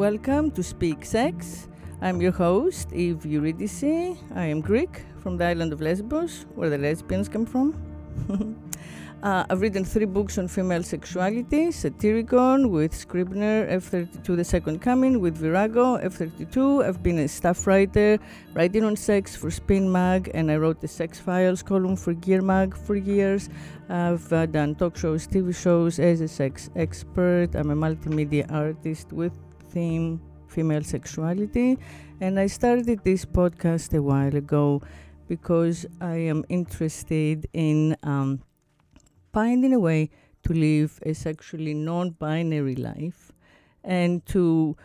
Welcome to Speak Sex. I'm your host, Eve Eurydice. I am Greek from the island of Lesbos, where the lesbians come from. uh, I've written three books on female sexuality Satyricon with Scribner, F32 The Second Coming with Virago, F32. I've been a staff writer, writing on sex for Spin Mag, and I wrote the Sex Files column for Gear Mag for years. I've uh, done talk shows, TV shows as a sex expert. I'm a multimedia artist with theme female sexuality. And I started this podcast a while ago because I am interested in um, finding a way to live a sexually non binary life and to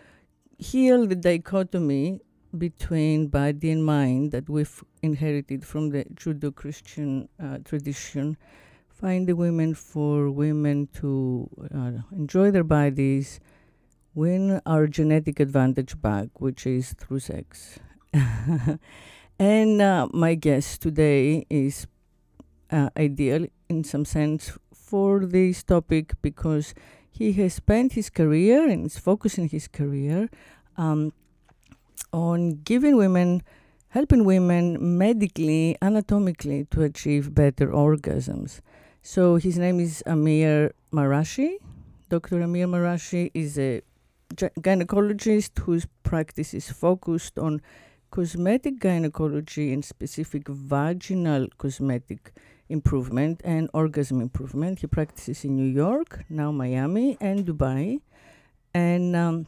heal the dichotomy between body and mind that we've inherited from the Judeo Christian uh, tradition. Find the women for women to uh, enjoy their bodies win our genetic advantage back, which is through sex. and uh, my guest today is uh, ideal in some sense for this topic because he has spent his career and is focusing his career um, on giving women, helping women medically, anatomically to achieve better orgasms. So his name is Amir Marashi. Dr. Amir Marashi is a gynecologist whose practice is focused on cosmetic gynecology and specific vaginal cosmetic improvement and orgasm improvement. He practices in New York, now Miami, and Dubai. And um,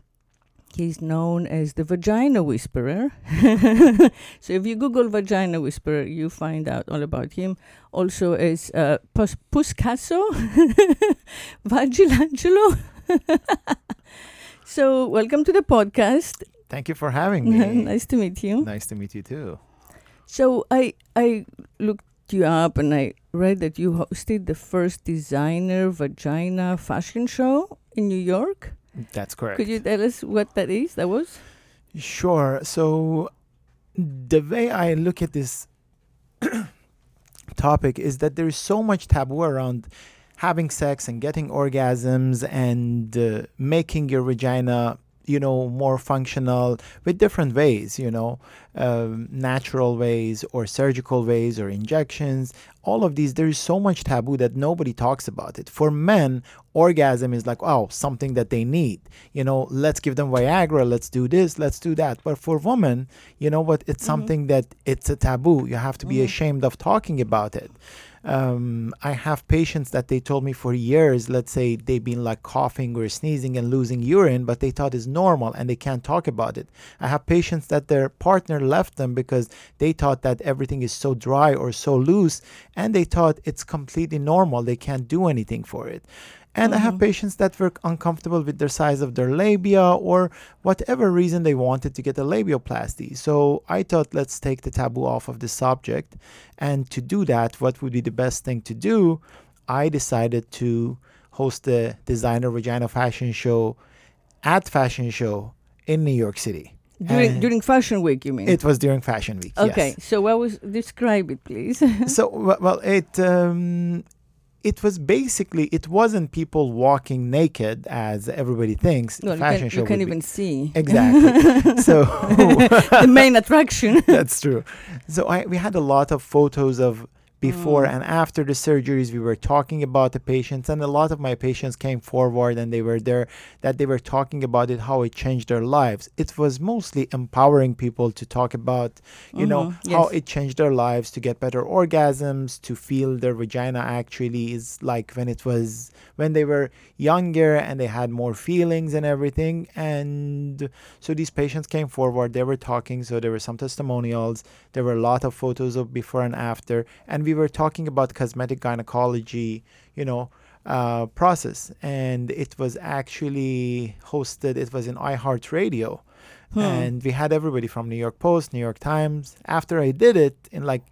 he's known as the vagina whisperer. so if you Google vagina whisperer, you find out all about him. Also as uh, Pus- Puscasso, Vagilangelo. So, welcome to the podcast. Thank you for having me. nice to meet you. Nice to meet you too. So, I I looked you up and I read that you hosted the first designer vagina fashion show in New York. That's correct. Could you tell us what that is? That was? Sure. So, the way I look at this topic is that there is so much taboo around having sex and getting orgasms and uh, making your vagina you know more functional with different ways you know um, natural ways or surgical ways or injections. All of these there is so much taboo that nobody talks about it. For men orgasm is like oh something that they need. You know let's give them viagra let's do this let's do that. But for women you know what? It's mm-hmm. something that it's a taboo. You have to be mm-hmm. ashamed of talking about it um, I have patients that they told me for years, let's say they've been like coughing or sneezing and losing urine, but they thought it's normal and they can't talk about it. I have patients that their partner left them because they thought that everything is so dry or so loose and they thought it's completely normal. They can't do anything for it. And mm-hmm. I have mm-hmm. patients that were uncomfortable with the size of their labia or whatever reason they wanted to get a labioplasty. So I thought, let's take the taboo off of the subject. And to do that, what would be the best thing to do? I decided to host the designer vagina fashion show at fashion show in New York City. During, during fashion week, you mean? It was during fashion week. Okay, yes. so what was describe it, please? so well, it um, it was basically it wasn't people walking naked as everybody thinks. Fashion you can, show you can't even see exactly. so the main attraction. that's true. So I, we had a lot of photos of before mm. and after the surgeries we were talking about the patients and a lot of my patients came forward and they were there that they were talking about it how it changed their lives it was mostly empowering people to talk about you mm-hmm. know yes. how it changed their lives to get better orgasms to feel their vagina actually is like when it was when they were younger and they had more feelings and everything and so these patients came forward they were talking so there were some testimonials there were a lot of photos of before and after and we were talking about cosmetic gynecology, you know, uh, process, and it was actually hosted. It was in iHeartRadio, hmm. and we had everybody from New York Post, New York Times. After I did it, in like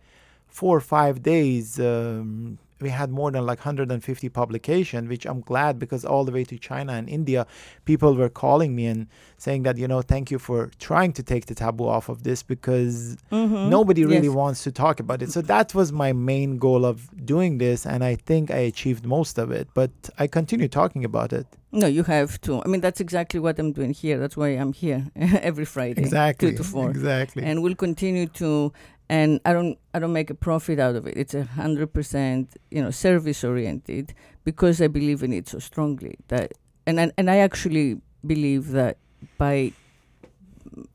four or five days, um, we had more than like 150 publication which i'm glad because all the way to china and india people were calling me and saying that you know thank you for trying to take the taboo off of this because Mhm. nobody really Yes. wants to talk about it so that was my main goal of doing this and i think i achieved most of it but i continue talking about it No, you have to. I mean, that's exactly what I'm doing here. That's why I'm here every Friday, exactly two to four, exactly and we'll continue to. And I don't, I don't make a profit out of it. It's a hundred percent, you know, service oriented because I believe in it so strongly. That, and and, and I actually believe that by,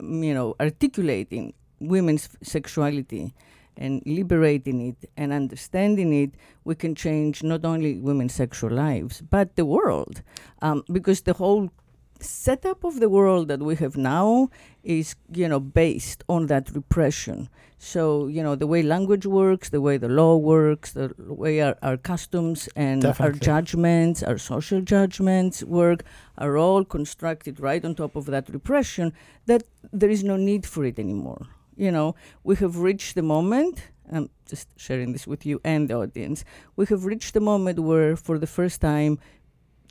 mm, you know, articulating women's sexuality and liberating it and understanding it, we can change not only women's sexual lives but the world, um, because the whole setup of the world that we have now is, you know, based on that repression. So, you know, the way language works, the way the law works, the way our, our customs and our judgments, our social judgments work, are all constructed right on top of that repression that there is no need for it anymore. You know, we have reached the moment. I'm just sharing this with you and the audience. We have reached the moment where, for the first time,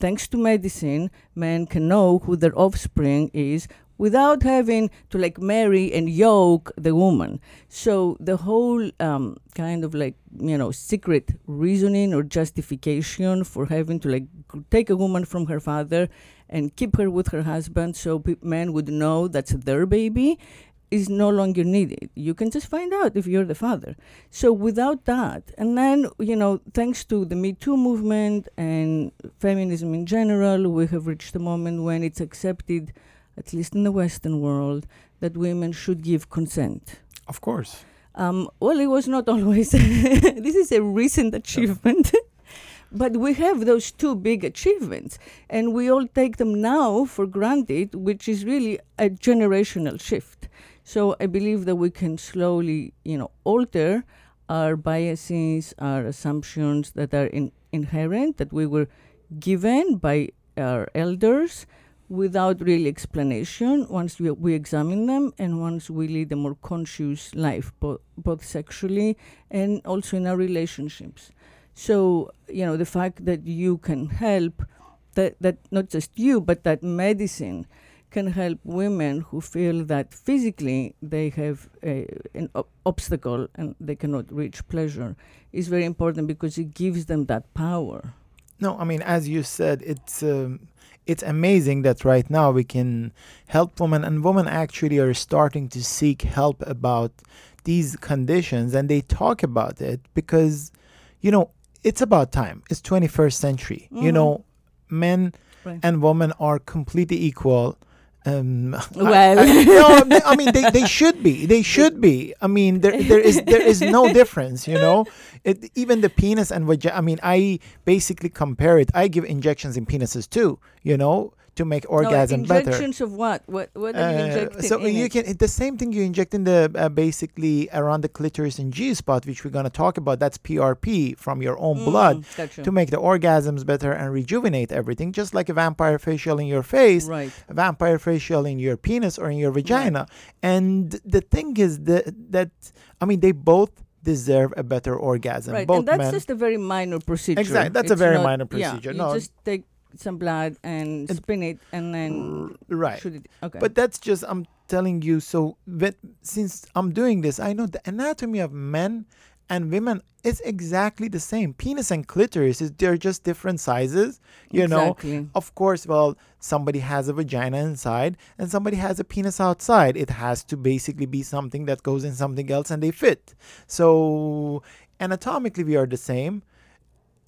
thanks to medicine, men can know who their offspring is without having to like marry and yoke the woman. So the whole um, kind of like you know secret reasoning or justification for having to like take a woman from her father and keep her with her husband, so pe- men would know that's their baby, is no longer needed. You can just find out if you're the father. So without that, and then you know, thanks to the Me Too movement and feminism in general, we have reached a moment when it's accepted, at least in the Western world, that women should give consent. of course Um, well, it was not always. this is a recent achievement. but we have those two big achievements, and we all take them now for granted, which is really a generational shift. So I believe that we can slowly, you know, alter our biases, our assumptions that are in, inherent, that we were given by our elders without really explanation once we, we examine them and once we lead a more conscious life both, both sexually and also in our relationships. So you know the fact that you can help that, that not just you but that medicine can help women who feel that physically they have a, an ob- obstacle and they cannot reach pleasure is very important because it gives them that power No, I mean, as you said, it's um, it's amazing that right now we can help women, and women actually are starting to seek help about these conditions, and they talk about it because, you know, it's about time. It's 21st century. You Mhm. know, men Right. and women are completely equal. Um, Well. I, no, I mean they, they should be. They should be. I mean there there is there is no difference. You know, it, even the penis and vagina. I mean, I basically compare it. I give injections in penises too. You know, to make orgasm no, better. injections of what what what are you Uh, injecting so in you it? can the same thing you inject in the uh, basically around the clitoris and G spot, which we're gonna talk about. That's PRP from your own blood Mm, gotcha. to make the orgasms better and rejuvenate everything, just like a vampire facial in your face right a vampire facial in your penis or in your vagina. And the thing is that that I mean they both deserve a better orgasm. right Both and that's men. just a very minor procedure Exactly, that's a very not- minor yeah, procedure. you No. just take some blood and And- spin it and then right. shoot it okay But that's just I'm telling you. So that, since I'm doing this, I know the anatomy of men and women is exactly the same. Penis and clitoris is they're just different sizes. You know. Of course, well, somebody has a vagina inside and somebody has a penis outside. It has to basically be something that goes in something else and they fit. So, anatomically, we are the same.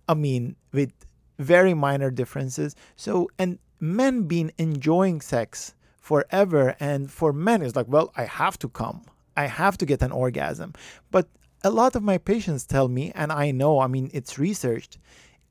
I mean, with very minor differences. So, and men been enjoying sex forever, and for men, it's like, well, I have to come, I have to get an orgasm. But a lot of my patients tell me, and I know, I mean, it's researched,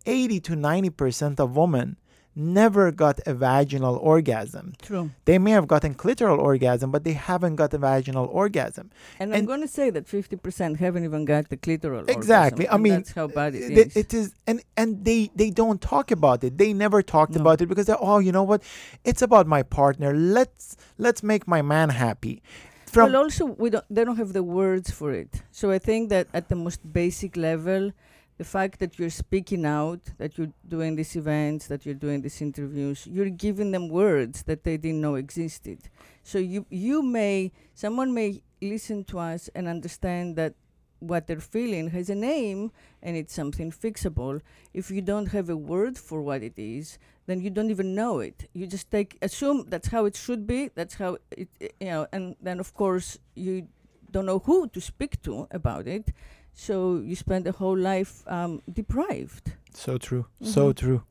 80 to 90% of women never got a vaginal orgasm. True. They may have gotten clitoral orgasm, but they haven't got a vaginal orgasm. And, I'm going to say that 50% haven't even got the clitoral Exactly. orgasm, I mean, that's how bad it Th- is. It is, and and they they don't talk about it. They never talked No. about it because they're, oh, you know what? It's about my partner. Let's let's make my man happy. From well, also we don't. They don't have the words for it. So I think that at the most basic level, the fact that you're speaking out, that you're doing these events, that you're doing these interviews, you're giving them words that they didn't know existed. So you you may someone may listen to us and understand that what they're feeling has a name and it's something fixable. If you don't have a word for what it is, then you don't even know it. You just take assume that's how it should be. That's how it, it- you know, and then of course you don't know who to speak to about it. So you spend a whole life um, deprived. So true. So Mhm. true.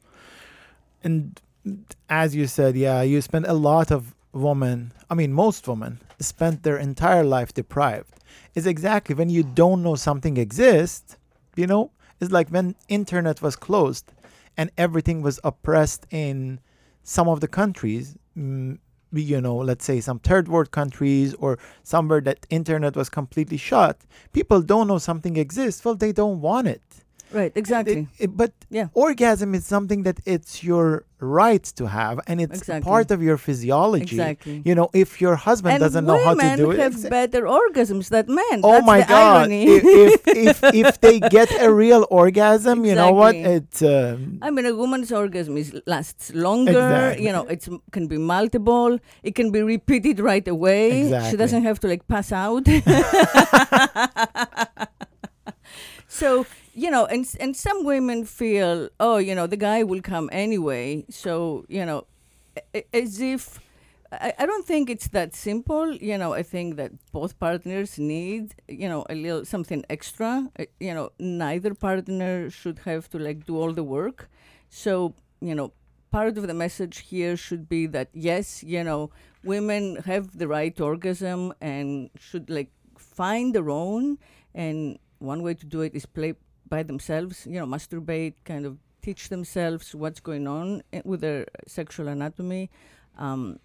And as you said, yeah, you spend a lot of women, I mean, most women spent their entire life deprived. It's exactly when you don't know something exists, you know, it's like when internet was closed and everything was oppressed in some of the countries, mm, you know, let's say some third world countries or somewhere that internet was completely shut. People don't know something exists. Well, they don't want it. Right. Exactly. It- it- but Yeah. orgasm is something that it's your right to have, and it's Exactly. part of your physiology. Exactly. You know, if your husband and doesn't know how to do it, Women have better orgasms than men. oh That's my god! if, if if if they get a real orgasm, you know what? Exactly. It's um, I mean, a woman's orgasm is lasts longer. Exactly. You know, it can be multiple. It can be repeated right away. She doesn't have to like pass out. so you know, and and some women feel, oh, you know, the guy will come anyway. So you know, as if. I, I don't think it's that simple. You know, I think that both partners need, you know, a little something extra. Uh, you know, neither partner should have to like do all the work. So, you know, part of the message here should be that yes, you know, women have the right orgasm and should like find their own. And one way to do it is play by themselves, you know, masturbate, kind of teach themselves what's going on with their sexual anatomy. Um,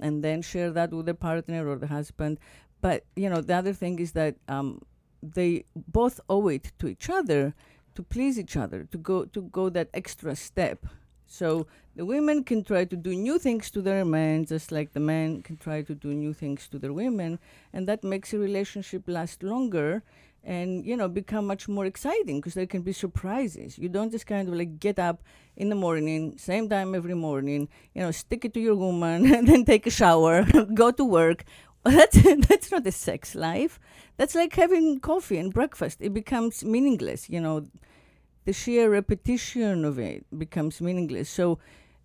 and then share that with the partner or the husband. But you know, the other thing is that um, they both owe it to each other to please each other, to go to go that extra step. So the women can try to do new things to their men, just like the men can try to do new things to their women, and that makes a relationship last longer and you know become much more exciting because there can be surprises. You don't just kind of like get up in the morning same time every morning you know stick it to your woman and then take a shower go to work. That's that's not a sex life. That's like having coffee and breakfast. It becomes meaningless you know. The sheer repetition of it becomes meaningless. So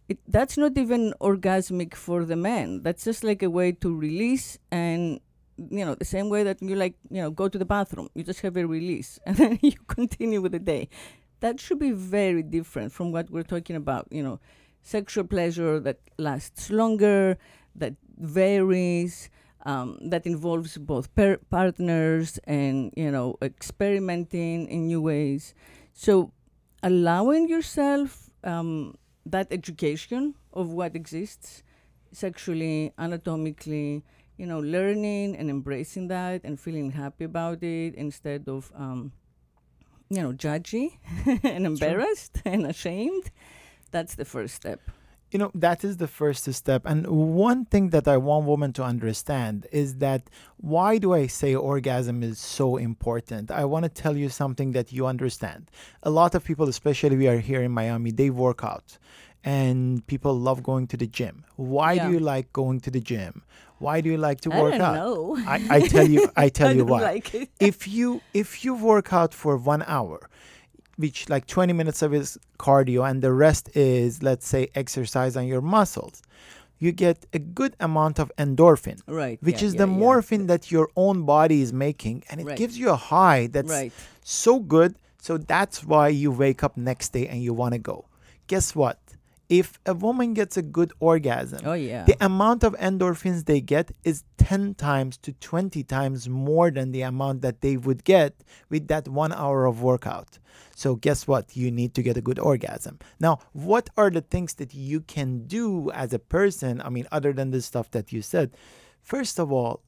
it, that's not even orgasmic for the man. That's just like a way to release and you know the same way that you like you know go to the bathroom you just have a release and then you continue with the day. That should be very different from what we're talking about you know sexual pleasure that lasts longer that varies um, that involves both partners and you know experimenting in new ways. So allowing yourself um, that education of what exists sexually anatomically you know, learning and embracing that and feeling happy about it instead of, um, you know, judgy and embarrassed and ashamed. That's the first step. you know that is the first step and one thing that i want women to understand is that why do i say orgasm is so important i want to tell you something that you understand a lot of people especially we are here in miami they work out and people love going to the gym why Yeah. do you like going to the gym why do you like to I work out know. I, I tell you i tell I you why like if you if you work out for one hour which like 20 minutes of is cardio and the rest is let's say exercise on your muscles you get a good amount of endorphin Right. which yeah, is yeah, the yeah. morphine that your own body is making and it Right. gives you a high that's Right. so good so that's why you wake up next day and you want to go guess what if a woman gets a good orgasm Oh, yeah. the amount of endorphins they get is 10 times to 20 times more than the amount that they would get with that one hour of workout. So, guess what? You need to get a good orgasm. Now, what are the things that you can do as a person? I mean, other than the stuff that you said, first of all,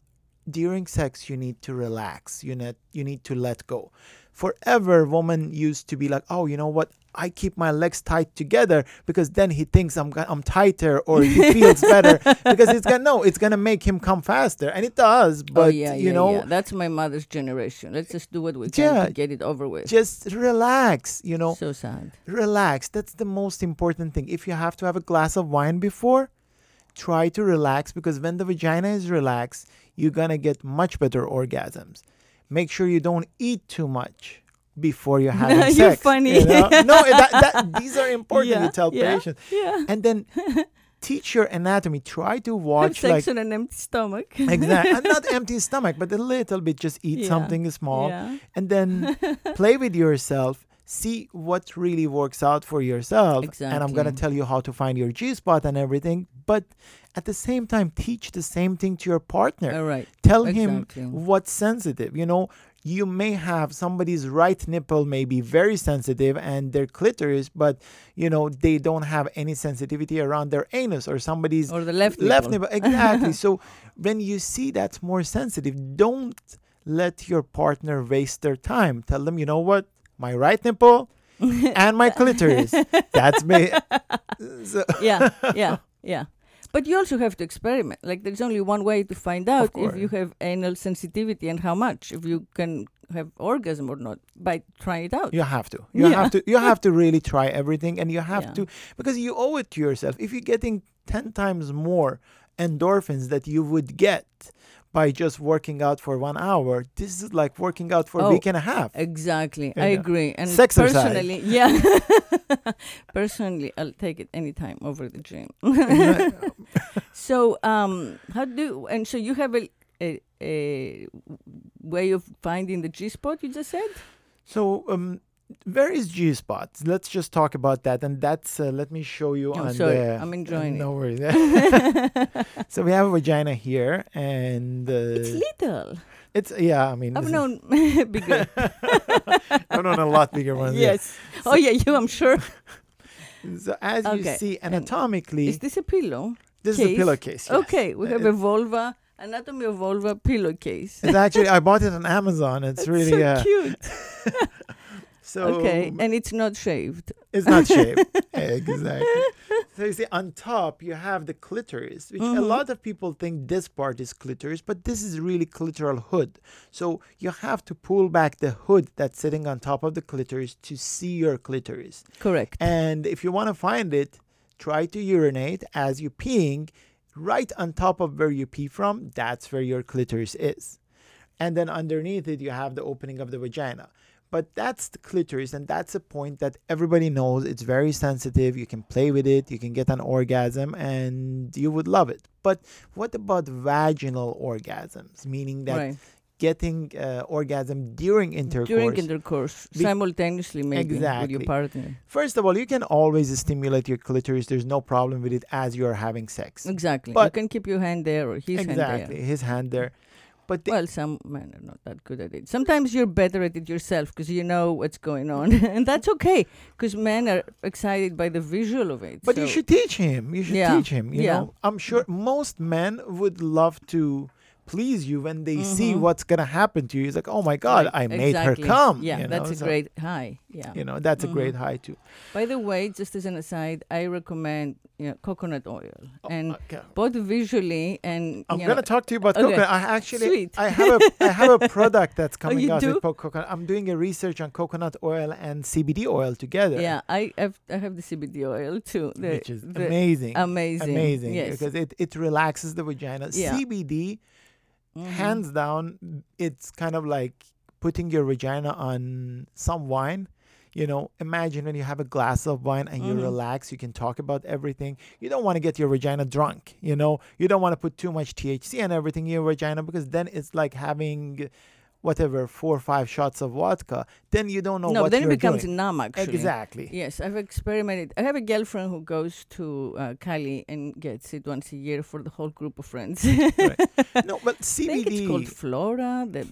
during sex, you need to relax. You need, you need to let go. Forever, women used to be like, oh, you know what? I keep my legs tight together because then he thinks I'm I'm tighter or he feels better because it's gonna no, it's gonna make him come faster, and it does. Oh, but oh, yeah, you yeah, know, yeah. that's my mother's generation. Let's just do what we can to get it over with. just relax. You know, so sad. relax. That's the most important thing. If you have to have a glass of wine before, try to relax because when the vagina is relaxed, you're gonna get much better orgasms. Make sure you don't eat too much before you're having You're sex. funny. you know? No, that, that, these are important Yeah, to tell yeah. patients. Yeah. And then teach your anatomy. Try to Have watch sex like on an empty stomach. exactly uh, not empty stomach, but a little bit. Just eat Yeah. something small Yeah. and then play with yourself see what really works out for yourself Exactly. and i'm going to tell you how to find your g spot and everything but at the same time teach the same thing to your partner. All right. tell him what's sensitive you know? You may have somebody's right nipple may be very sensitive and their clitoris but you know they don't have any sensitivity around their anus or somebody's Or the left left nipple. nipple. Exactly. So when you see that's more sensitive don't let your partner waste their time. Tell them you know what? My right nipple and my clitoris. That's me. So, yeah, yeah, yeah. But you also have to experiment. Like there's only one way to find out if you have anal sensitivity and how much, if you can have orgasm or not, by trying it out. you have to you Yeah. have to you have to really try everything and you have Yeah. to because you owe it to yourself if you're getting 10 times more endorphins that you would get by just working out for one hour this is like working out for a Oh, week and a half Exactly, I agree. And Sexercise. personally, yeah, personally, I'll take it anytime over the gym. so, um, how do and so you have a, a, a way of finding the G spot? You just said. So, um, is G spots? Let's just talk about that, and that's. Uh, let me show you Oh, on sorry, the. I'm enjoying no it. worries. so we have a vagina here, and uh, It's little. it's yeah. I mean, I've known bigger. I've known a lot bigger ones. yeah. yes. Oh yeah, you. I'm sure. So as you Okay, see, and anatomically, Is this a pillow? this is a pillowcase. yes. Okay, we have a vulva anatomy of vulva pillowcase. It's actually I bought it on Amazon. It's, It's really so uh, cute. so okay, and it's not shaved. It's not shaved. exactly. So you see, on top you have the clitoris, which a Mhm. lot of people think this part is clitoris, but this is really clitoral hood. So you have to pull back the hood that's sitting on top of the clitoris to see your clitoris. Correct. And if you want to find it, try to urinate as you're peeing right on top of where you pee from. That's where your clitoris is. And then underneath it, you have the opening of the vagina. But that's the clitoris, and that's a point that everybody knows. It's very sensitive. You can play with it, you can get an orgasm, and you would love it. But what about vaginal orgasms? Meaning that right. getting uh, orgasm during intercourse. During intercourse, Be- simultaneously maybe with your partner. First of all, you can always stimulate your clitoris. There's no problem with it as you are having sex. Exactly. you can keep your hand there or his hand there. exactly, his hand there. But the, Well, some men are not that good at it. Sometimes you're better at it yourself because you know what's going on, and that's okay. Because men are excited by the visual of it. but you should teach him. You should Yeah, teach him. You yeah. know, I'm sure most men would love to please you when they see Mhm. what's gonna happen to you. It's like, oh my God, Right, I made exactly. her come. Yeah, you that's a so, great high. Yeah. You know, that's a great Mhm. high too. By the way, just as an aside, I recommend you know, coconut oil, Oh, and okay. both visually and I'm gonna talk to you about okay. coconut. I actually, Sweet. Oh, I have a, I have a product that's coming you out do? with coconut. I'm doing a research on coconut oil and CBD oil together. Yeah, I have I have the CBD oil too. The, which is amazing. amazing, amazing Yes. because it, it relaxes the vagina. Yeah. CBD, Mhm. hands down, it's kind of like putting your vagina on some wine. You know, imagine when you have a glass of wine and you Mhm. relax, you can talk about everything. You don't want to get your vagina drunk. You know, you don't want to put too much THC and everything in your vagina because then it's like having whatever four or five shots of vodka. Then you don't know no, then it becomes doing. numb. Actually, Exactly. Yes, I've experimented. I have a girlfriend who goes to uh, Cali and gets it once a year for the whole group of friends. no, but I think it's called Foria. The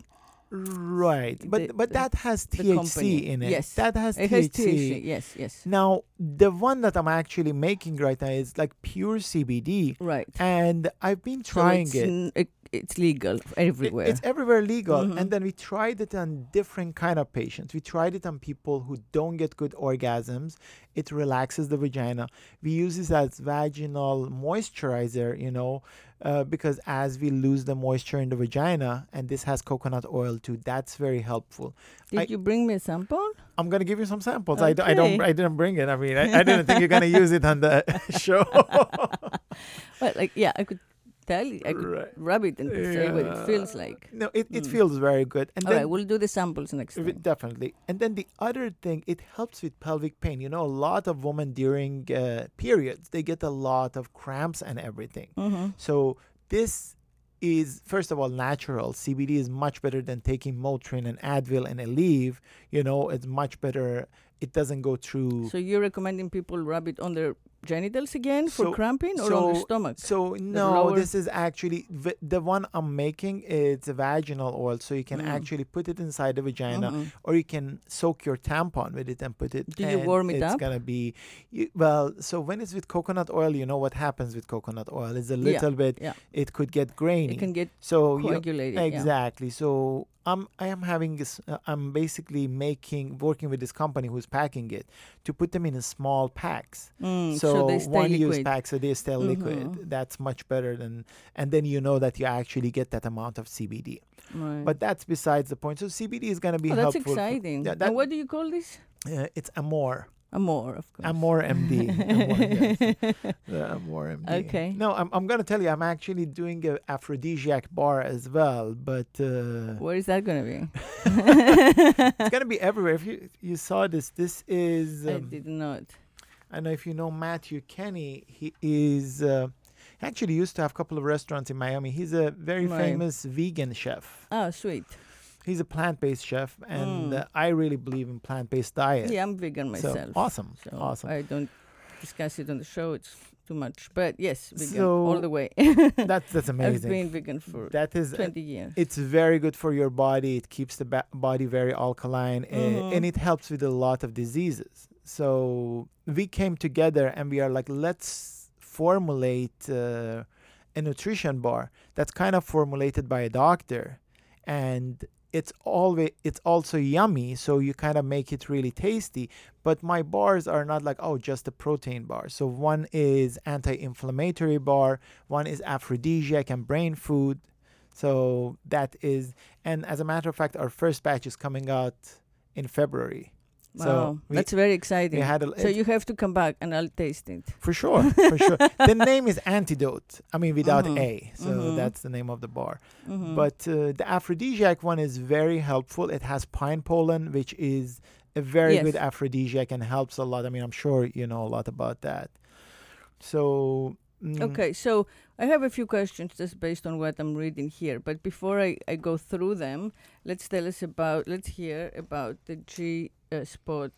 Right, but The- but the- that has THC company. in it. Yes. that has It THC. has THC. Yes, yes. Now, the one that I'm actually making right now is like pure CBD, Right. and I've been So trying it's it. n- it. It's legal It- everywhere. It's everywhere legal, Mhm. and then we tried it on different kind of patients. We tried it on people who don't get good orgasms. It relaxes the vagina. We use this as vaginal moisturizer, you know, uh, because as we lose the moisture in the vagina, and this has coconut oil too, that's very helpful. Did I- you bring me a sample? I'm gonna give you some samples. I, d- I don't. I didn't bring it. I mean, I, I didn't think you're gonna use it on the show. but like yeah, I could tell you. I could Right. rub it and say what it feels like. no, it, it Mm. feels very good. And All then right, we'll do the samples next time. Definitely. And then the other thing, it helps with pelvic pain. You know, a lot of women during uh, periods, they get a lot of cramps and everything. Mm-hmm. So this is, first of all, natural. CBD is much better than taking Motrin and Advil and Aleve. You know, it's much better. It doesn't go through. So you're recommending people rub it on their genitals again for So- cramping or on the stomach? So no, this is actually v- the one I'm making. It's a vaginal oil, so you can Mm. actually put it inside the vagina, Mhm. or you can soak your tampon with it and put it. Do you warm it it's up? gonna be you, well. So when it's with coconut oil, you know what happens with coconut oil It's a Yeah, little bit. yeah. It could get grainy. It can get so you, coagulated. yeah. exactly. So I'm I am having this. Uh, I'm basically making working with this company who's packing it to put them in small packs. Mm, So, they stay one use liquid. pack, so they stay liquid. Mhm. That's much better than, and then you know that you actually get that amount of CBD. Right. But that's besides the point. So CBD is gonna be oh, that's for- exciting. Yeah, and what do you call this? uh, it's Amore. Amore, of course. Amore MD. Amore, yes. The Amore MD. Okay. No, I'm, I'm gonna tell you, I'm actually doing a aphrodisiac bar as well, but uh, Where is that going to be? it's gonna be everywhere. If you you saw this, this is. I Um, did not. I know if you know Matthew Kenney, he is uh, actually used to have a couple of restaurants in Miami. He's a very Right. famous vegan chef. Oh, sweet. He's a plant-based chef, and Mm. uh, I really believe in plant-based diet. Yeah, I'm vegan So, myself. awesome, So awesome. I don't discuss it on the show. It's too much. But yes, vegan So, all the way. That's that's amazing. I've been vegan for That is 20 years. it's very good for your body. It keeps the ba- body very alkaline, uh, Mhm. and it helps with a lot of diseases. So we came together and we are like, let's formulate uh, a nutrition bar that's kind of formulated by a doctor, and it's always it's also yummy. So you kind of make it really tasty. But my bars are not like oh just a protein bar. So one is anti-inflammatory bar, one is aphrodisiac and brain food. So that is, and as a matter of fact, our first batch is coming out in February. Wow, So we, that's very exciting. a, so you have to come back and I'll taste it. for sure, for sure. the name is Antidote. I mean, without Mhm. A. So Mhm. that's the name of the bar. Mhm. But uh, the aphrodisiac one is very helpful. It has pine pollen, which is a very Yes. good aphrodisiac and helps a lot. I mean, I'm sure you know a lot about that. So. mm, Okay, so I have a few questions just based on what I'm reading here. But before I, I go through them, let's tell us about, let's hear about the G uh, spot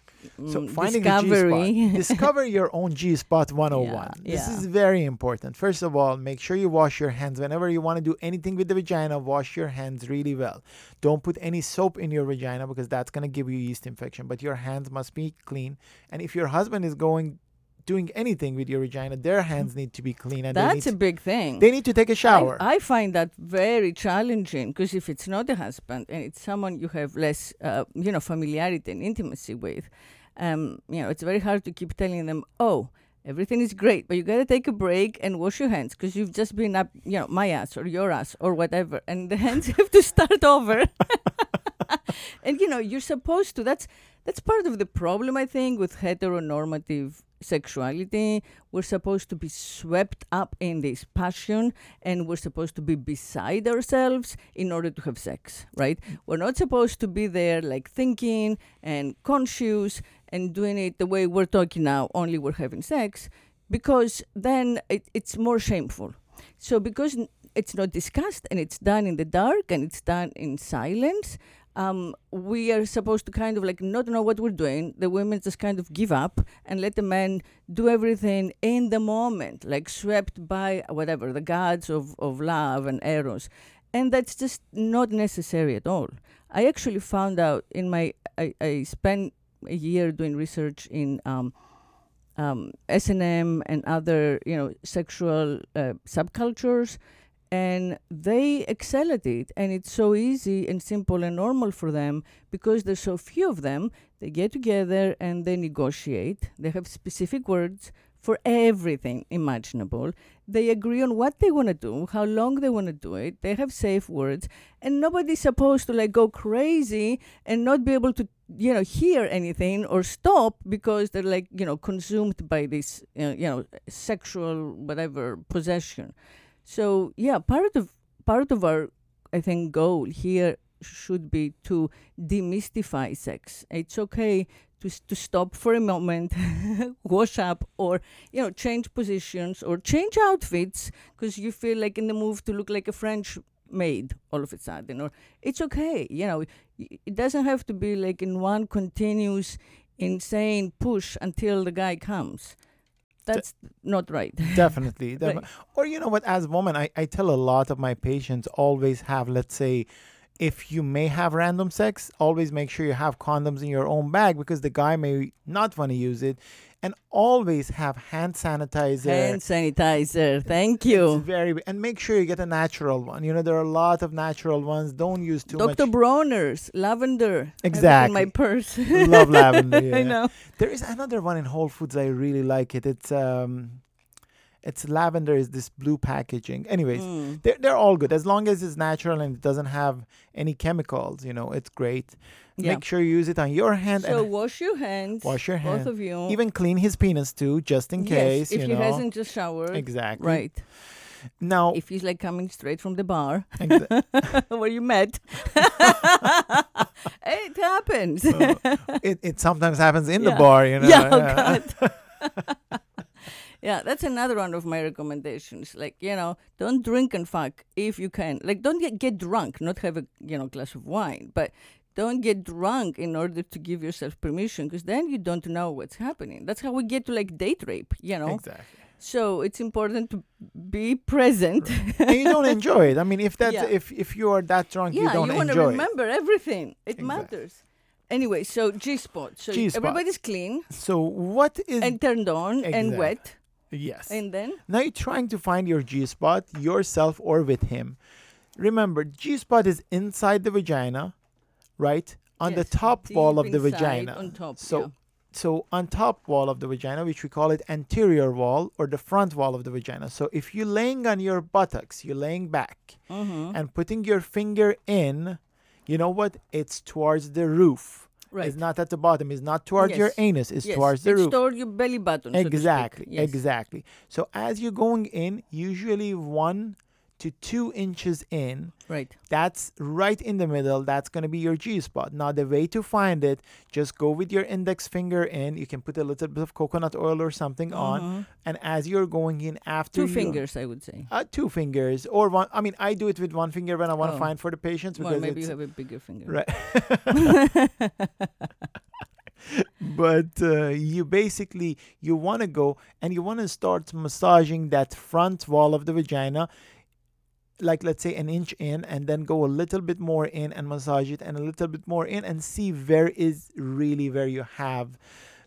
So mm, finding discovery. the G spot. Discover your own G spot 101. Yeah, This yeah. is very important. First of all, make sure you wash your hands whenever you want to do anything with the vagina. Wash your hands really well. Don't put any soap in your vagina because that's going to give you yeast infection. But your hands must be clean. And if your husband is going doing anything with your vagina, their hands need to be clean and That's a big thing. they need to take a shower. I, I find that very challenging because if it's not a husband and it's someone you have less, uh, you know, familiarity and intimacy with, um, you know, it's very hard to keep telling them, oh, everything is great, but you got to take a break and wash your hands because you've just been up, you know, my ass or your ass or whatever, and the hands have to start over. and you know, you're supposed to. That's that's part of the problem, I think, with heteronormative sexuality. We're supposed to be swept up in this passion and we're supposed to be beside ourselves in order to have sex, right? We're not supposed to be there like thinking and conscious and doing it the way we're talking now, only we're having sex, because then it, it's more shameful. So, because it's not discussed and it's done in the dark and it's done in silence, um, we are supposed to kind of like not know what we're doing. The women just kind of give up and let the men do everything in the moment, like swept by whatever the gods of, of love and eros. and that's just not necessary at all. I actually found out in my I, I spent a year doing research in um, um, S&M and other you know sexual uh, subcultures, and they excel at it. And it's so easy and simple and normal for them because there's so few of them. They get together and they negotiate. They have specific words for everything imaginable. They agree on what they want to do, how long they want to do it. They have safe words, and nobody's supposed to like go crazy and not be able to, you know, hear anything or stop because they're like, you know, consumed by this, uh, you know, sexual whatever possession. So yeah, part of part of our, I think, goal here should be to demystify sex. It's okay to, to stop for a moment, wash up, or you know, change positions or change outfits because you feel like in the mood to look like a French maid all of a sudden. Or it's okay, you know, it doesn't have to be like in one continuous insane push until the guy comes. That's De- not right. Definitely. right. Or you know what, as a woman, I, I tell a lot of my patients always have, let's say, if you may have random sex, always make sure you have condoms in your own bag because the guy may not want to use it. And always have hand sanitizer. Hand sanitizer. Thank you. It's very and make sure you get a natural one. You know there are a lot of natural ones. Don't use too Dr. much. Dr. Bronner's lavender. Exactly. in my purse. Love lavender. Yeah. I know. There is another one in Whole Foods. I really like it. It's um it's lavender is this blue packaging. Anyways, mm. they're, they're all good as long as it's natural and it doesn't have any chemicals. You know, it's great. Yeah. Make sure you use it on your hand. So wash your hands. Wash your hands. Both of you. Even clean his penis too, just in yes, case. if you he know. hasn't just showered. Exactly. Right. Now, if he's like coming straight from the bar where you met, it happens. Uh, it it sometimes happens in yeah. the bar, you know. Yeah, oh God. Yeah, that's another one of my recommendations. Like, you know, don't drink and fuck if you can. Like, don't get, get drunk, not have a, you know, glass of wine, but don't get drunk in order to give yourself permission because then you don't know what's happening. That's how we get to like date rape, you know? Exactly. So it's important to be present. Right. and you don't enjoy it. I mean, if that's yeah. if if you are that drunk, yeah, you don't enjoy. Yeah, you want to remember everything. It exactly. matters. Anyway, so G spot. So G-spot. everybody's clean. So what is and turned on exactly. and wet. Yes. And then? Now you're trying to find your G spot yourself or with him. Remember, G spot is inside the vagina, right? On yes, the top wall of the vagina. On top. So yeah. so on top wall of the vagina, which we call it anterior wall or the front wall of the vagina. So if you're laying on your buttocks, you're laying back mm-hmm. and putting your finger in, you know what? It's towards the roof Right. It's not at the bottom. It's not towards yes. your anus. It's yes. towards the it's roof. towards your belly button. Exactly. So yes. Exactly. So as you're going in, usually one to two inches in. Right. That's right in the middle. That's going to be your G spot. Now, the way to find it, just go with your index finger in. You can put a little bit of coconut oil or something uh-huh. on. And as you're going in after. Two you, fingers, I would say. Uh, two fingers. Or one. I mean, I do it with one finger when I want to oh. find for the patients. Because well, maybe you have a bigger finger. Right. but uh, you basically you want to go and you want to start massaging that front wall of the vagina like let's say an inch in and then go a little bit more in and massage it and a little bit more in and see where is really where you have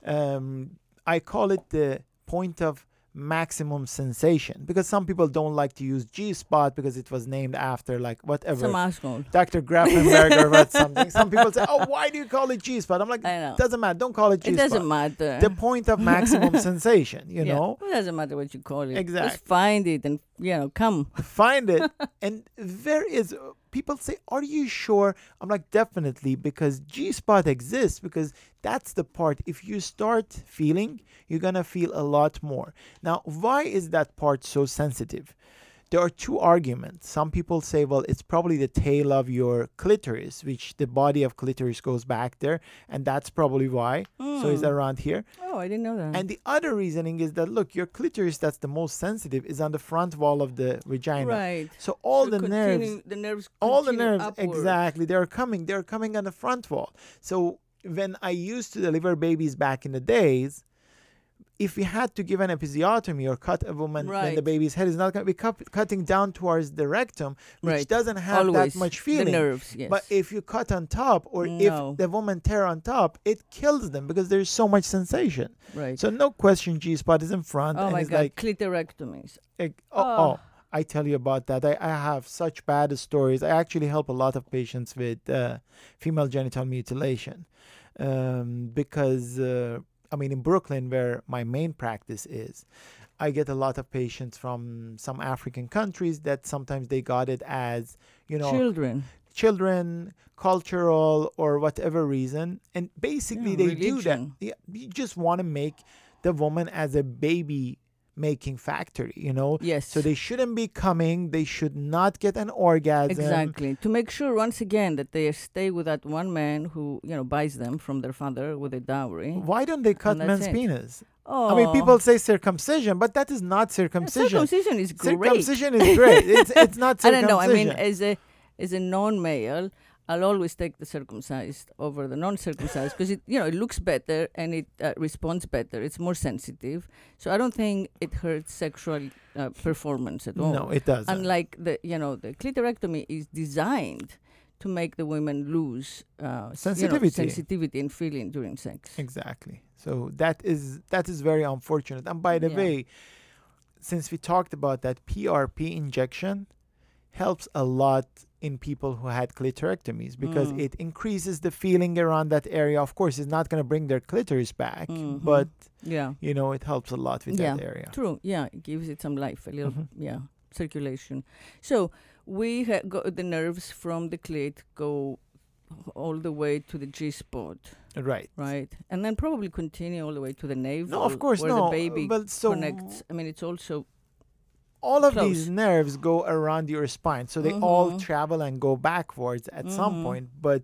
um, i call it the point of maximum sensation because some people don't like to use G spot because it was named after like whatever Some asshole. Dr. Grafenberg or what something. Some people say, "Oh, why do you call it G spot?" I'm like, I know. doesn't matter. Don't call it G It spot. doesn't matter. The point of maximum sensation, you Yeah. know, It doesn't matter what you call it. Exactly. Just find it and you know come. find it, and there is. People say, "Are you sure?" I'm like, "Definitely," because G spot exists because that's the part. If you start feeling, you're gonna feel a lot more. Now, why is that part so sensitive? There are two arguments. Some people say, well, it's probably the tail of your clitoris, which the body of clitoris goes back there, and that's probably why. So it's Hmm. around here. Oh, I didn't know that. And the other reasoning is that look, your clitoris that's the most sensitive is on the front wall of the vagina. right. So all So the nerves the nerves, all the nerves upward. exactly they're coming they're coming on the front wall so when i used to deliver babies back in the days if we had to give an episiotomy or cut a woman when the baby's head is not going to be cut, cutting down towards the rectum, which Right. doesn't have Always that much the feeling. nerves. Yes. But if you cut on top, or No. if the woman tear on top, it kills them because there's so much sensation. right. So no question, G spot is in front, oh and my it's God, like, clitorectomies. oh, Oh. oh, I tell you about that. I, I have such bad stories. I actually help a lot of patients with uh, female genital mutilation um, because, uh, I mean, in Brooklyn, where my main practice is, I get a lot of patients from some African countries that sometimes they got it as, you know, Children. children, cultural or whatever reason, and basically Yeah, they do that. religion. Yeah, you just want to make the woman as a baby making factory, you know. Yes. So they shouldn't be coming. They should not get an orgasm. Exactly. To make sure once again that they stay with that one man who, you know, buys them from their father with a dowry. Why don't they cut men's it. penis? Oh. I mean, oh. people say circumcision, but that is not circumcision. Circumcision is great. Circumcision is great. It's it's not I don't know. I mean, as a as a non-male, I'll always take the circumcised over the non-circumcised because it, you know, it looks better and it uh, responds better. It's more sensitive, so I don't think it hurts sexual uh, performance at all. no, it doesn't. Unlike the, you know, the clitorectomy is designed to make the women lose uh, s- you know, Sensitivity. sensitivity and feeling during sex. Exactly. So that is that is very unfortunate. And by the Yeah. way, since we talked about that PRP injection helps a lot in people who had clitorectomies because Mm. it increases the feeling around that area. Of course, it's not going to bring their clitoris back, Mhm. but Yeah. you know, it helps a lot with Yeah. that area. True. Yeah, it gives it some life, a little, Mhm. yeah, circulation. So we ha- go the nerves from the clit go all the way to the G spot, Right. right, and then probably continue all the way to the navel. No, of course where no. the baby but so connects. I mean, it's also all of close. these nerves go around your spine so they all Mhm. travel and go backwards at some Mhm. point but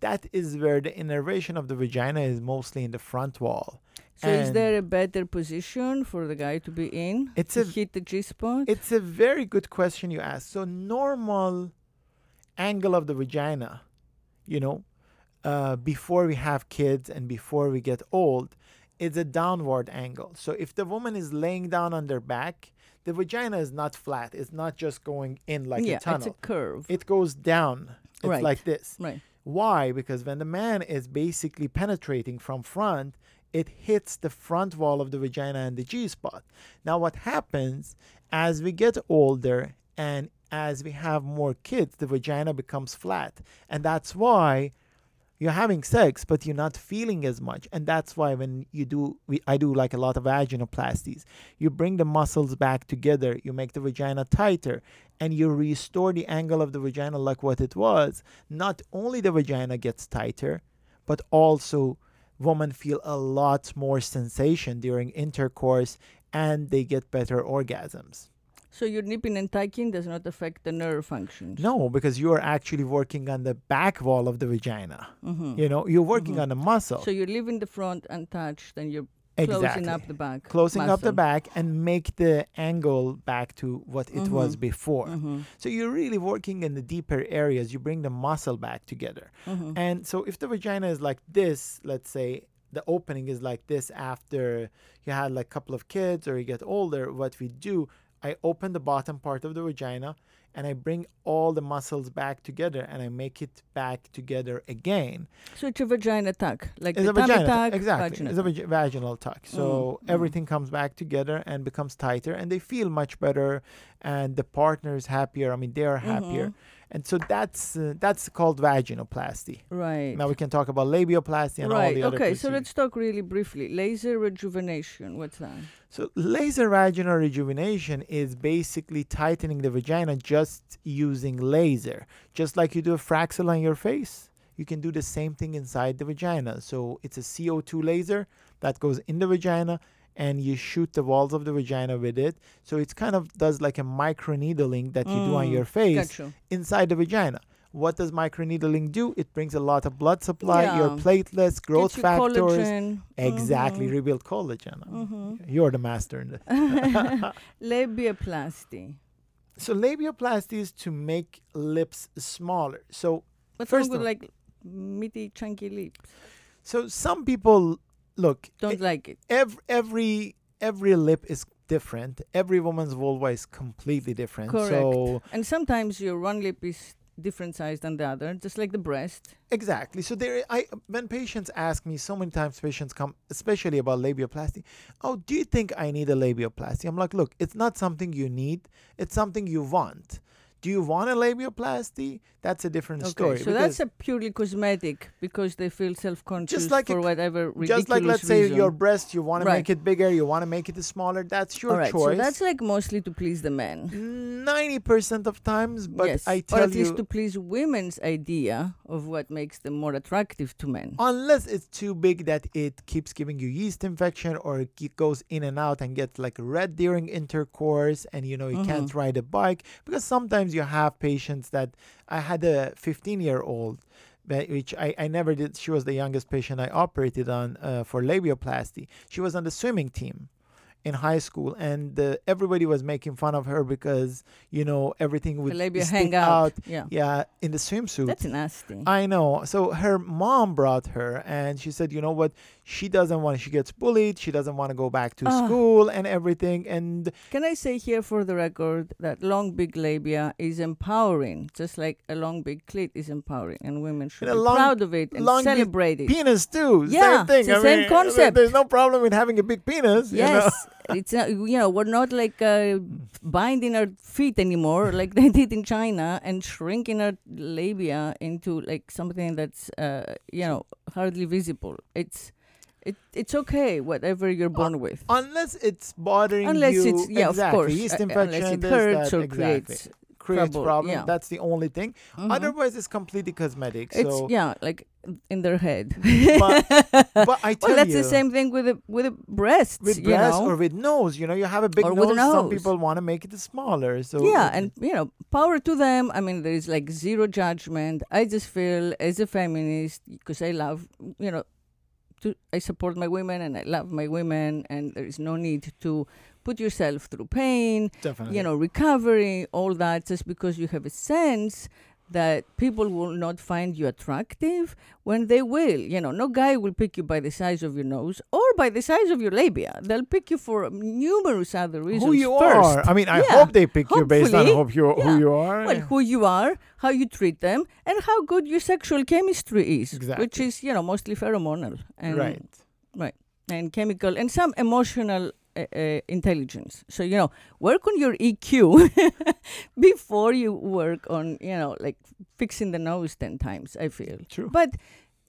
that is where the innervation of the vagina is mostly in the front wall so. Is there a better position for the guy to be in? It's to a- hit the G spot. it's a very good question you ask so normal angle of the vagina you know uh, before we have kids and before we get old it's a downward angle so if the woman is laying down on their back the vagina is not flat it's not just going in like yeah, a tunnel it's a curve. it goes down. It's Right. like this. right. Why? Because when the man is basically penetrating from front, it hits the front wall of the vagina and the G spot. Now, what happens as we get older and as we have more kids, the vagina becomes flat. And that's why you're having sex, but you're not feeling as much. And that's why when you do, we, I do like a lot of vaginoplasties. You bring the muscles back together, you make the vagina tighter, and you restore the angle of the vagina like what it was. Not only the vagina gets tighter, but also women feel a lot more sensation during intercourse and they get better orgasms. So your nipping and tucking does not affect the nerve functions. No, because you are actually working on the back wall of the vagina. Mm-hmm. You know, you're working Mhm. on the muscle. So you're leaving the front untouched, and you're closing up the back. Closing up the back and make the angle back to what it was Mhm. before. Mhm, So you're really working in the deeper areas. You bring the muscle back together. mhm. And so if the vagina is like this, let's say the opening is like this after you had like a couple of kids or you get older, what we do, I open the bottom part of the vagina and I bring all the muscles back together and I make it back together again. So it's a vagina tuck, like It's the a tummy vagina tuck. exactly. It's a vag- vaginal tuck. So Mm, mm. everything comes back together and becomes tighter and they feel much better and the partner is happier. I mean they are happier. Mhm. And so that's uh, that's called vaginoplasty. Right. Now we can talk about labioplasty and all right. the other Okay. So let's talk really briefly. Laser rejuvenation. What's that? So laser vaginal rejuvenation is basically tightening the vagina just using laser. Just like you do a Fraxel on your face, you can do the same thing inside the vagina. So it's a CO2 laser that goes in the vagina and you shoot the walls of the vagina with it. So it's kind of does like a microneedling that you do on Mm, your face Gotcha. inside the vagina. What does microneedling do? It brings a lot of blood supply, your platelets, growth you factors. Collagen. Exactly, Mhm. rebuild collagen. Mhm. You're the master in this. Labiaplasty. So labiaplasty is to make lips smaller. So What's First wrong with like meaty, chunky lips? so some people look, Don't e- like it. every every every lip is different. Every woman's vulva is completely different. Correct. So And sometimes your one lip is different size than the other, just like the breast. exactly. So there, I when patients ask me, so many times patients come, especially about labioplasty. Oh, do you think I need a labioplasty? I'm like, look, it's not something you need. It's something you want. Do you want a labioplasty? That's a different Okay, story. so that's a purely cosmetic because they feel self-conscious like for c- whatever ridiculous just like let's say your breast, you want to make it bigger, you want to make it smaller. That's your right, choice. so that's like mostly to please the men. ninety percent of times, but yes, I or tell at least you, to please women's idea of what makes them more attractive to men. unless it's too big that it keeps giving you yeast infection or it goes in and out and gets like red during intercourse, and you know you can't Mhm. ride a bike because sometimes you have patients that I had a 15 year old. Which I, I never did. She was the youngest patient I operated on uh, for labioplasty. She was on the swimming team in high school, and uh, everybody was making fun of her because you know everything would labia stick hang out. Yeah, Yeah, in the swimsuit. that's nasty. I know. So her mom brought her, and she said, you know what? She doesn't want. She gets bullied. She doesn't want to go back to Ah. school and everything. And Can I say here for the record that long big labia is empowering, just like a long big clit is empowering, and women should And be long- proud of it and long big celebrate it. penis too. Yeah, same thing. it's the I same mean, concept. There's no problem with having a big penis. you know? It's not, you know we're not like uh, binding our feet anymore like they did in China and shrinking our labia into like something that's uh, you know hardly visible. It's it it's okay whatever you're born with. Unless it's bothering Unless you. it's yeah, exactly. of course. Yeast uh, infection. unless it hurts that, or exactly. creates. Creates trouble, problem. yeah. That's the only thing. Mhm. Otherwise, it's completely cosmetic. it's so, yeah, like in their head. but, but I tell well, that's you, the same thing with the with the breasts. with you breast know? or with nose. You know, you have a big Or nose. Some people want to make it smaller. So yeah, and you know, power to them. I mean, there is like zero judgment. I just feel as a feminist because I love, you know, to I support my women and I love my women, and there is no need to put yourself through pain, definitely. you know, recovery, all that, just because you have a sense that people will not find you attractive when they will. You know, no guy will pick you by the size of your nose or by the size of your labia. They'll pick you for numerous other reasons. who you first. are. I mean, I Yeah, hope they pick you based on Yeah. who you are. Well, who you are, how you treat them, and how good your sexual chemistry is, which is, you know, mostly pheromonal and right. right. and chemical and some emotional uh, uh, intelligence. So you know, work on your EQ before you work on, you know, like fixing the nose ten times. I feel, True. but.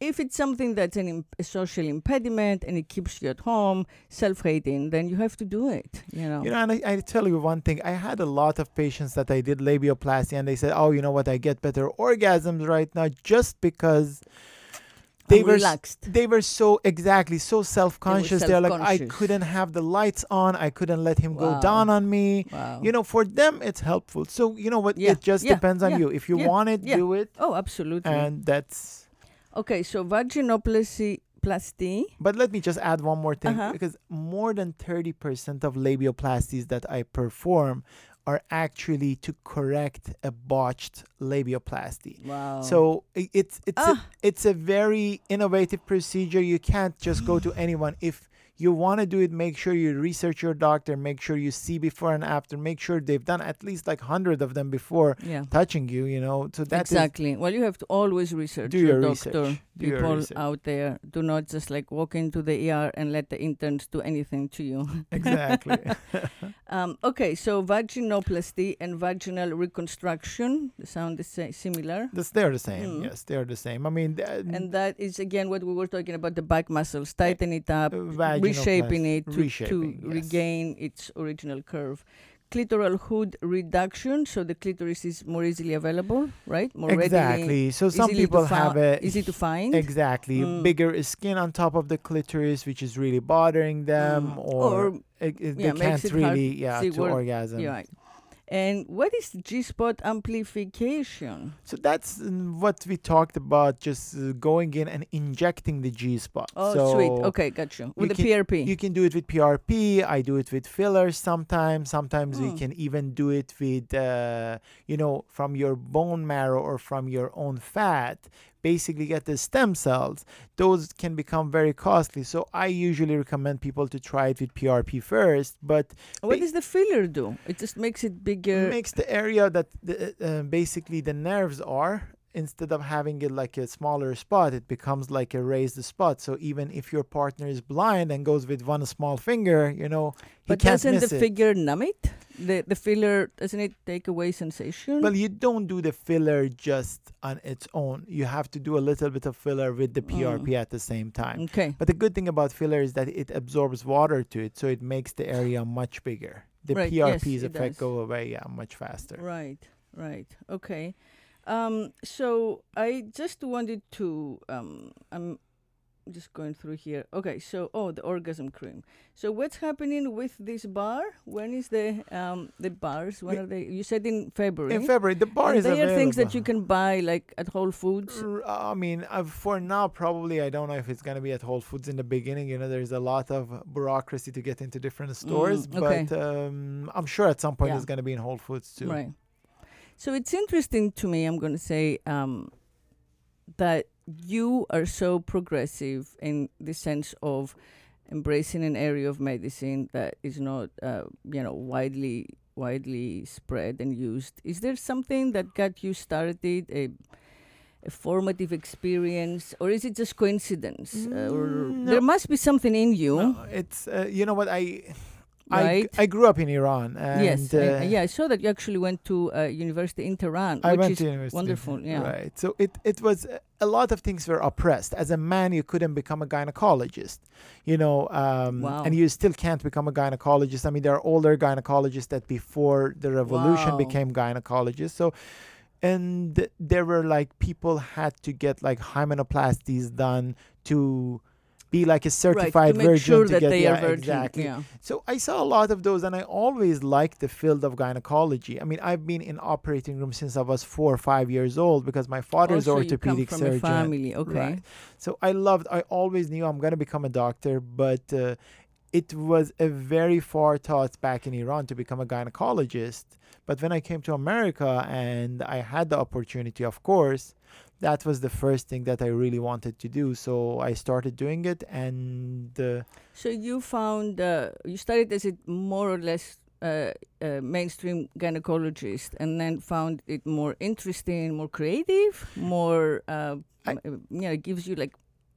If it's something that's an Im- a social impediment and it keeps you at home, self-hating, then you have to do it. You know. You know, and I, I tell you one thing. I had a lot of patients that I did labioplasty, and they said, "Oh, you know what? I get better orgasms right now just because they I'm were relaxed. they were so exactly so self-conscious. They're like, I couldn't have the lights on. I couldn't let him go down on me. Wow. You know, for them, it's helpful. So you know what? Yeah, It just yeah, depends on yeah, you. If you want it, do it, oh, absolutely. and that's. Okay, so vaginoplasty, plasty. But let me just add one more thing Uh-huh. because more than 30% of labioplasties that I perform are actually to correct a botched labioplasty. Wow. So it's it's a, Ah. it's a very innovative procedure. You can't just go to anyone if you want to do it make sure you research your doctor make sure you see before and after make sure they've done at least like 100 of them before yeah. touching you you know so that's exactly. well, you have to always research Do your, your doctor. research. Do your People research. out there do not just like walk into the ER and let the interns do anything to you. exactly um, okay, so vaginoplasty and vaginal reconstruction sound the sa- similar. This, they're the same Mm. yes they're the same i mean th- And that is again what we were talking about the back muscles, tighten it up, Uh, vaginoplasty. Reshaping it to, Reshaping, to yes. regain its original curve. Clitoral hood reduction, so the clitoris is more easily available, right? More readily, exactly so some people fi- have it easy to find. exactly Mm. bigger skin on top of the clitoris which is really bothering them Mm. or, Or, it, it- yeah, they can't really yeah to orgasm yeah, right. And what is G-spot amplification? so that's mm, what we talked about just uh, going in and injecting the g spot Oh, so sweet. Okay, got you. With you the PRP. you can do it with prp i do it with fillers sometimes sometimes we Mm. can even do it with uh, you know from your bone marrow or from your own fat basically get the stem cells, those can become very costly. So I usually recommend people to try it with PRP first, but What ba- does the filler do? It just makes it bigger. makes the area that the, uh, basically the nerves are instead of having it like a smaller spot it becomes like a raised spot so even if your partner is blind and goes with one small finger you know he but can't doesn't miss the it figure numb it? The the filler doesn't it take away sensation? well you don't do the filler just on its own you have to do a little bit of filler with the prp Mm. at the same time okay. but the good thing about filler is that it absorbs water to it so it makes the area much bigger the Right, prp's it effect does. go away yeah much faster Right, right. Okay. Um, so I just wanted to um, I'm just going through here. Okay, so oh the orgasm cream. So what's happening with this bar? When is the um the bars? When are they? You said in February. in february the bar and is they available are things that you can buy like at Whole Foods. I mean, uh, for now, probably I don't know if it's gonna be at Whole Foods in the beginning. You know, there's a lot of bureaucracy to get into different stores, Mm, okay. but um, I'm sure at some point Yeah. it's gonna be in Whole Foods too. Right. So it's interesting to me, I'm going to say, um, that you are so progressive in the sense of embracing an area of medicine that is not, uh, you know, widely widely spread and used. Is there something that got you started? A, a formative experience, or is it just coincidence? Uh, or Mm, no. there must be something in you, No, it's uh, you know what I. I, right? I grew up in Iran and yes, uh, I, yeah. I saw that you actually went to uh, university in Tehran, I which went is to university. wonderful, yeah. Right. So it, it was uh, a lot of things were oppressed. As a man, you couldn't become a gynecologist, you know, um, Wow. and you still can't become a gynecologist. I mean, there are older gynecologists that before the revolution Wow. became gynecologists. So, and there were like people had to get like hymenoplasties done to be like a certified right, to virgin sure to get yeah, virgin. exactly. Yeah. So I saw a lot of those, and I always liked the field of gynecology. I mean, I've been in operating room since I was four or five years old because my father's also, come orthopedic surgeon. family, okay. Right. So I loved. I always knew I'm gonna become a doctor, but uh, it was a very far thought back in Iran to become a gynecologist. But when I came to America and I had the opportunity, of course, that was the first thing that I really wanted to do. So I started doing it, and uh, So you found uh, you started as a more or less uh, uh, mainstream gynecologist, and then found it more interesting, more creative, more uh, I- you know, it gives you like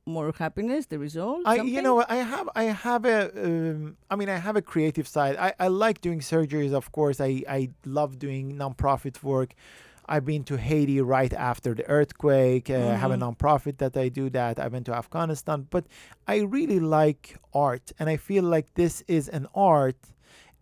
more happiness. The result. I, you know, I have, I have a, um, I mean, I have a creative side. I, I like doing surgeries, of course. I, I love doing nonprofit work. I've been to Haiti right after the earthquake. Uh, I have a Mhm. nonprofit that I do that. I went to Afghanistan, but I really like art, and I feel like this is an art.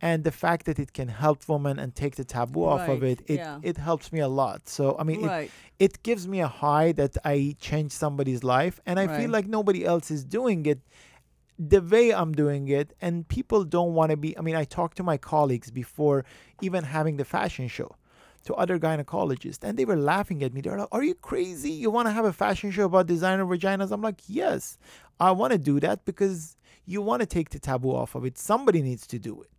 And the fact that it can help women and take the taboo off of it, it, yeah. it helps me a lot. So I mean, it, right. it gives me a high that I change somebody's life, and I Right. feel like nobody else is doing it the way I'm doing it. And people don't want to be. I mean, I talked to my colleagues before even having the fashion show to other gynecologists, and they were laughing at me. They're like, Are you crazy? You want to have a fashion show about designer vaginas? I'm like, Yes, I want to do that because you want to take the taboo off of it. Somebody needs to do it.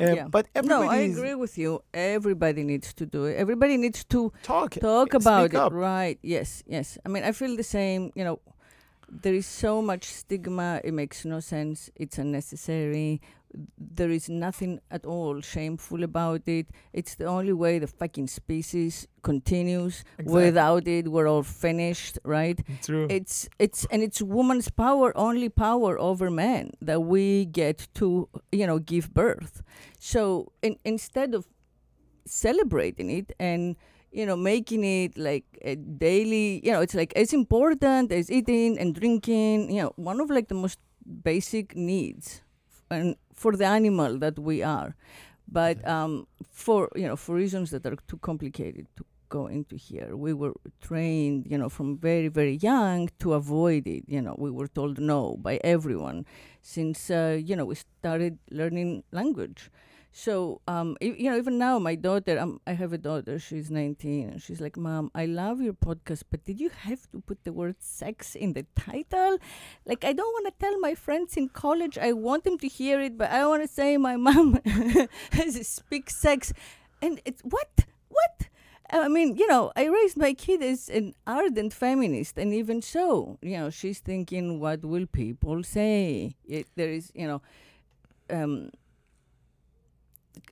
Uh, Yeah. But everybody No, I agree with you. Everybody needs to do it. Everybody needs to talk talk about it up. right yes yes i mean i feel the same you know there is so much stigma it makes no sense it's unnecessary there is nothing at all shameful about it it's the only way the fucking species continues Exactly. without it we're all finished right True. it's it's and it's woman's power only power over men that we get to you know give birth so in, instead of celebrating it and you know making it like a daily you know it's like as important as eating and drinking you know one of like the most basic needs and for the animal that we are. But um for you know for reasons that are too complicated to go into here we were trained you know from very very young to avoid it you know. We were told no by everyone since uh, you know we started learning language so um, you know even now my daughter um, i have a daughter she's 19 and she's like mom i love your podcast but did you have to put the word sex in the title? Like i don't want to tell my friends in college i want them to hear it but i want to say my mom has speak sex. And it's what? What? I mean, you know, I raised my kid as an ardent feminist, and even so, you know, she's thinking, what will people say? It, there is, you know, um,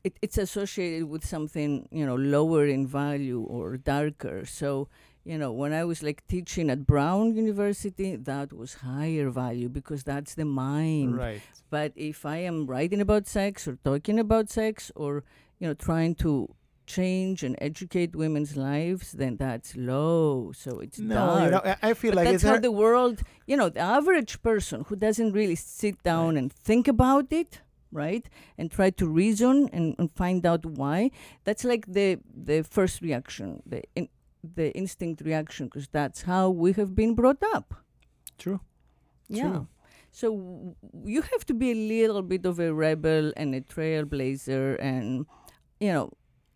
it, it's associated with something, you know, lower in value or darker. So, you know, when I was like teaching at Brown University, that was higher value because that's the mind. Right. But if I am writing about sex or talking about sex or, you know, trying to change and educate women's lives, then that's low. So it's No, dark. you know, I feel but like that's how the world, you know, the average person who doesn't really sit down and think about it, right, and try to reason and, and find out why. That's like the the first reaction, the in, the instinct reaction, because that's how we have been brought up. true. Yeah. True. So w- you have to be a little bit of a rebel and a trailblazer and, you know,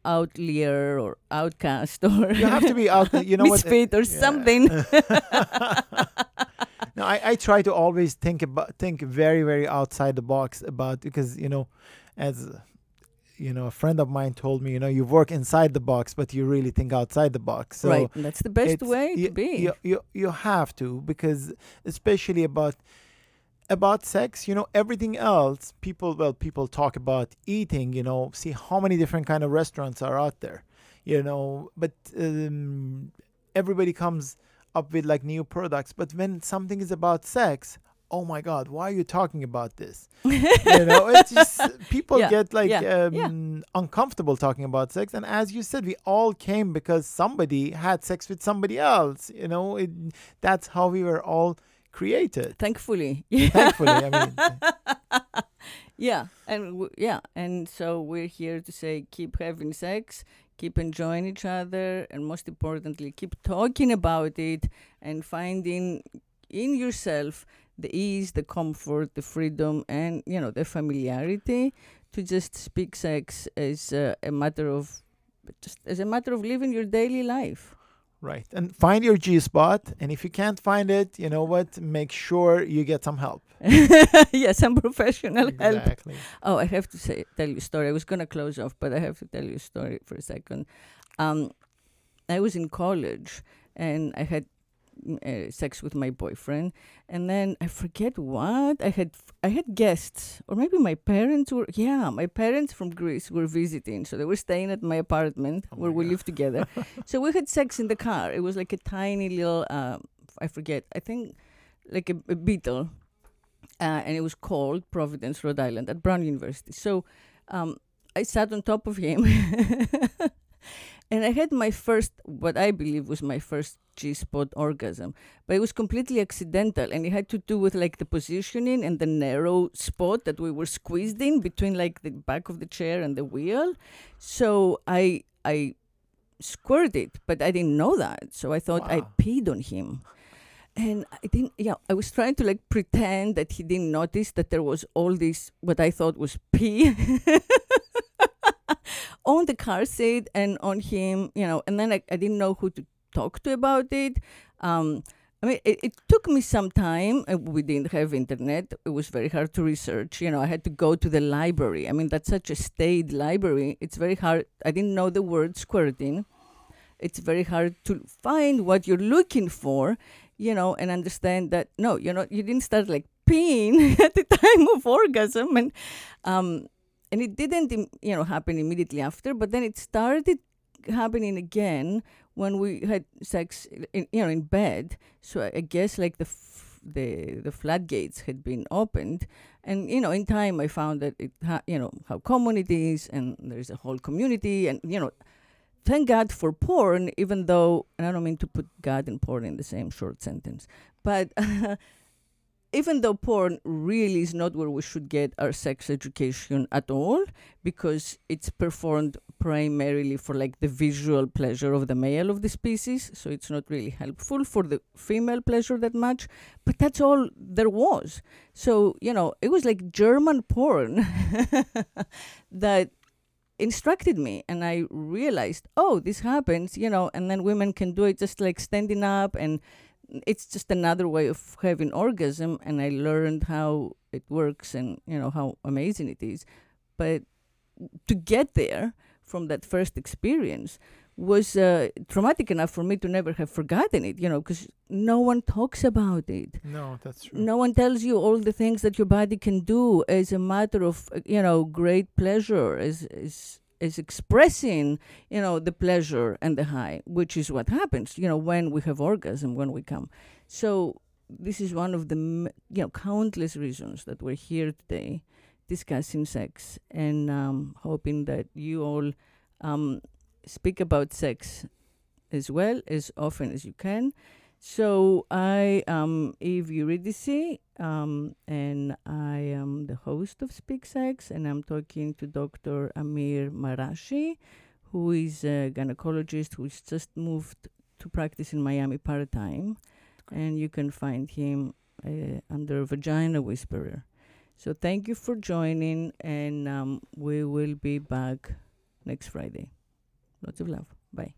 outlier or outcast or You have to be out. You know what? misfit or yeah. something. No, I, I try to always think about think very very outside the box about because you know, as you know, a friend of mine told me, you know, you work inside the box, but you really think outside the box. So right. That's the best way you, to be. You, you you have to because especially about about sex, you know, everything else, people well, people talk about eating, you know, see how many different kind of restaurants are out there, you know, but um, everybody comes up with like new products, but when something is about sex, oh my god, why are you talking about this? you know, it's just people Yeah, get like yeah, um, yeah. uncomfortable talking about sex, and as you said, we all came because somebody had sex with somebody else. You know, it, that's how we were all created. Thankfully. Thankfully, I mean, Yeah, and w- yeah, and so we're here to say keep having sex, keep enjoying each other, and most importantly, keep talking about it and finding in yourself the ease, the comfort, the freedom, and you know the familiarity to just speak sex as uh, a matter of just as a matter of living your daily life. Right. And find your G spot, and if you can't find it, you know what? Make sure you get some help. yes, some professional help. Exactly. Oh, I have to say, tell you a story. I was gonna close off, but I have to tell you a story for a second. Um, I was in college and I had uh, sex with my boyfriend, and then I forget what I had. I had guests, or maybe my parents were. Yeah, my parents from Greece were visiting, so they were staying at my apartment Oh where my we God. lived together. so we had sex in the car. It was like a tiny little. Uh, I forget. I think like a, a beetle uh, and it was called Providence, Rhode Island, at Brown University. So um, I sat on top of him, and I had my first, what I believe was my first G spot orgasm, but it was completely accidental, and it had to do with like the positioning and the narrow spot that we were squeezed in between like the back of the chair and the wheel. So I I squirted, but I didn't know that, so I thought I peed on him and I didn't. Yeah, I was trying to like pretend that he didn't notice that there was all this what I thought was pee on the car seat and on him, you know. And then I, I didn't know who to talk to about it. Um, I mean, it, it took me some time. uh, We didn't have internet. It was very hard to research. You know, I had to go to the library. I mean, that's such a staid library. It's very hard. I didn't know the word squirting. It's very hard to find what you're looking for you know, and understand that no, you know, you didn't start like peeing at the time of orgasm, and um, and it didn't, you know, happen immediately after, but then it started happening again when we had sex, in, you know, in bed. So I- guess like the f- the the floodgates had been opened, and you know, in time I found that it, ha- you know, how common it is, and there's a whole community, and you know, thank God for porn, even though, and I don't mean to put God and porn in the same short sentence, but even though porn really is not where we should get our sex education at all, because it's performed primarily for like the visual pleasure of the male of the species, so it's not really helpful for the female pleasure that much, but that's all there was. So, you know, it was like German porn that instructed me and i realized oh this happens you know and then women can do it just like standing up and it's just another way of having orgasm and i learned how it works and you know how amazing it is but to get there from that first experience was uh, traumatic enough for me to never have forgotten it, you know, because no one talks about it. No, that's true. No one tells you all the things that your body can do as a matter of, uh, you know, great pleasure, as, as, as expressing, you know, the pleasure and the high, which is what happens, you know, when we have orgasm, when we come. So this is one of the, m- you know, countless reasons that we're here today discussing sex and um, hoping that you all um, speak about sex as well as often as you can. So I am Eve Eurydice, um, and I am the host of Speak Sex, and I'm talking to Dr. Amir Marashi, who is a gynecologist who's just moved to practice in Miami part-time, and you can find him uh, under Vagina Whisperer. So thank you for joining, and um, we will be back next Friday. Lots of love. Bye.